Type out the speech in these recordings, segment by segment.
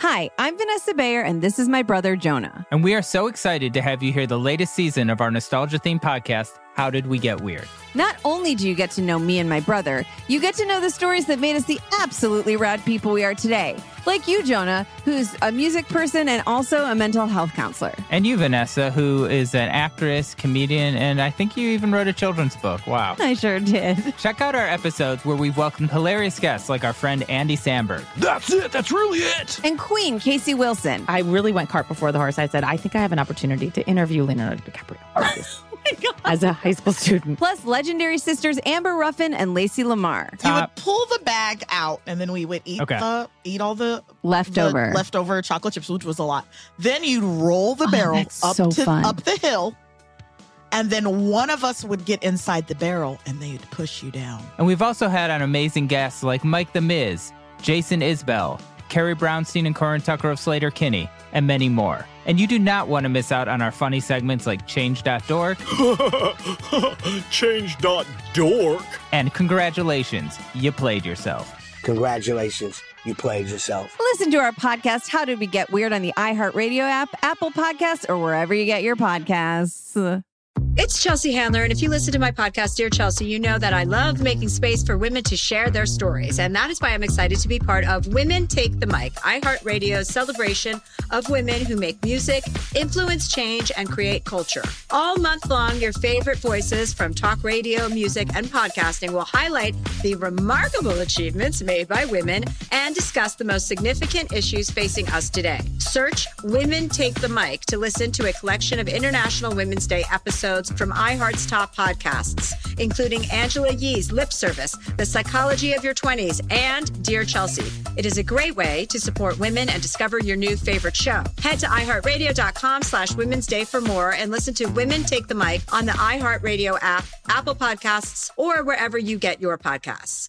Hi, I'm Vanessa Bayer, and this is my brother Jonah. And we are so excited to have you hear the latest season of our nostalgia themed podcast, How Did We Get Weird? Not only do you get to know me and my brother, you get to know the stories that made us the absolutely rad people we are today. Like you, Jonah, who's a music person and also a mental health counselor. And you, Vanessa, who is an actress, comedian, and I think you even wrote a children's book. Wow. I sure did. Check out our episodes where we've welcomed hilarious guests like our friend Andy Samberg. That's it. That's really it. And Queen Casey Wilson. I really went cart before the horse. I said, I think I have an opportunity to interview Leonardo DiCaprio. As a high school student. Plus legendary sisters Amber Ruffin and Lacey Lamar. You would pull the bag out, and then we would eat Okay. the eat all the Leftover. the leftover chocolate chips, which was a lot. Then you'd roll the Oh, barrel that's up so to fun. up the hill, and then one of us would get inside the barrel, and they'd push you down. And we've also had on amazing guests like Mike the Miz, Jason Isbell, Carrie Brownstein and Corin Tucker of Sleater-Kinney, and many more. And you do not want to miss out on our funny segments like Change.dork Change.dork. and Congratulations, you played yourself. Congratulations, you played yourself. Listen to our podcast, How Did We Get Weird, on the iHeartRadio app, Apple Podcasts, or wherever you get your podcasts. It's Chelsea Handler, and if you listen to my podcast, Dear Chelsea, you know that I love making space for women to share their stories. And that is why I'm excited to be part of Women Take the Mic, iHeartRadio's celebration of women who make music, influence change, and create culture. All month long, your favorite voices from talk radio, music, and podcasting will highlight the remarkable achievements made by women and discuss the most significant issues facing us today. Search Women Take the Mic to listen to a collection of International Women's Day episodes from iHeart's top podcasts, including Angela Yee's Lip Service, The Psychology of Your 20s, and Dear Chelsea. It is a great way to support women and discover your new favorite show. Head to iHeartRadio.com slash Women's Day for more and listen to Women Take the Mic on the iHeartRadio app, Apple Podcasts, or wherever you get your podcasts.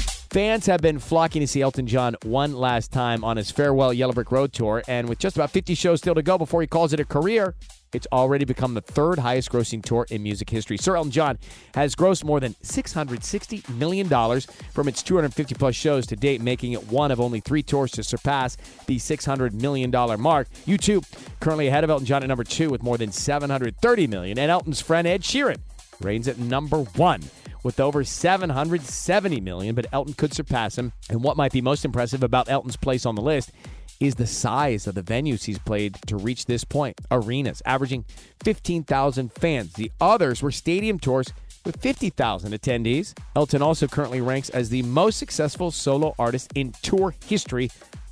Fans have been flocking to see Elton John one last time on his farewell Yellow Brick Road tour, and with just about 50 shows still to go before he calls it a career, it's already become the third highest grossing tour in music history. Sir Elton John has grossed more than $660 million from its 250 plus shows to date, making it one of only three tours to surpass the $600 million mark. U2 currently ahead of Elton John at number two with more than 730 million, and Elton's friend Ed Sheeran reigns at number one with over 770 million, but Elton could surpass him. And what might be most impressive about Elton's place on the list is the size of the venues he's played to reach this point. Arenas averaging 15,000 fans. The others were stadium tours with 50,000 attendees. Elton also currently ranks as the most successful solo artist in tour history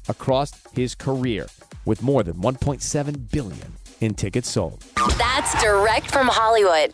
across his career with more than 1.7 billion in tickets sold. That's direct from Hollywood.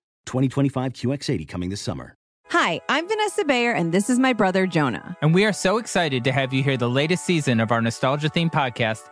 2025 QX80 coming this summer. Hi, I'm Vanessa Bayer, and this is my brother Jonah. And we are so excited to have you hear the latest season of our nostalgia themed podcast,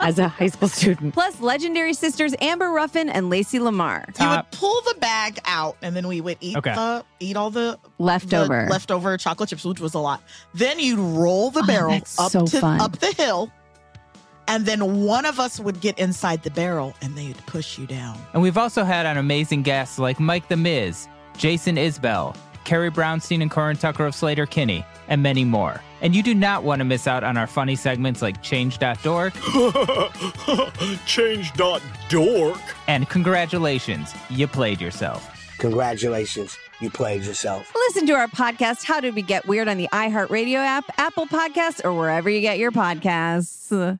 As a high school student. Plus legendary sisters Amber Ruffin and Lacey Lamar. You would pull the bag out, and then we would eat Okay. the eat all the Leftover. the leftover chocolate chips, which was a lot. Then you'd roll the Oh, barrel that's up so to fun. up the hill, And then one of us would get inside the barrel and they'd push you down. And we've also had on amazing guests like Mike the Miz, Jason Isbell, Carrie Brownstein and Corin Tucker of Sleater-Kinney, and many more. And you do not want to miss out on our funny segments like Change.dork. Change.dork. And congratulations, you played yourself. Congratulations, you played yourself. Listen to our podcast, How Did We Get Weird, on the iHeartRadio app, Apple Podcasts, or wherever you get your podcasts.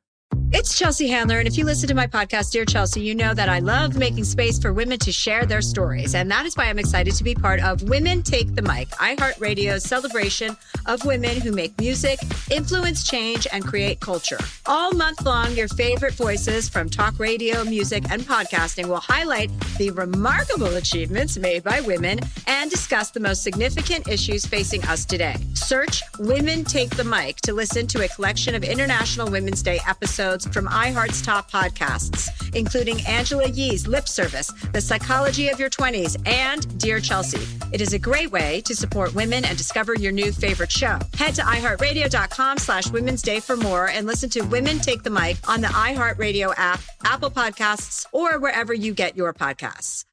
It's Chelsea Handler, and if you listen to my podcast, Dear Chelsea, you know that I love making space for women to share their stories. And that is why I'm excited to be part of Women Take the Mic, iHeartRadio's celebration of women who make music, influence change, and create culture. All month long, your favorite voices from talk radio, music, and podcasting will highlight the remarkable achievements made by women and discuss the most significant issues facing us today. Search Women Take the Mic to listen to a collection of International Women's Day episodes from iHeart's top podcasts, including Angela Yee's Lip Service, The Psychology of Your 20s, and Dear Chelsea. It is a great way to support women and discover your new favorite show. Head to iHeartRadio.com slash Women's Day for more and listen to Women Take the Mic on the iHeartRadio app, Apple Podcasts, or wherever you get your podcasts.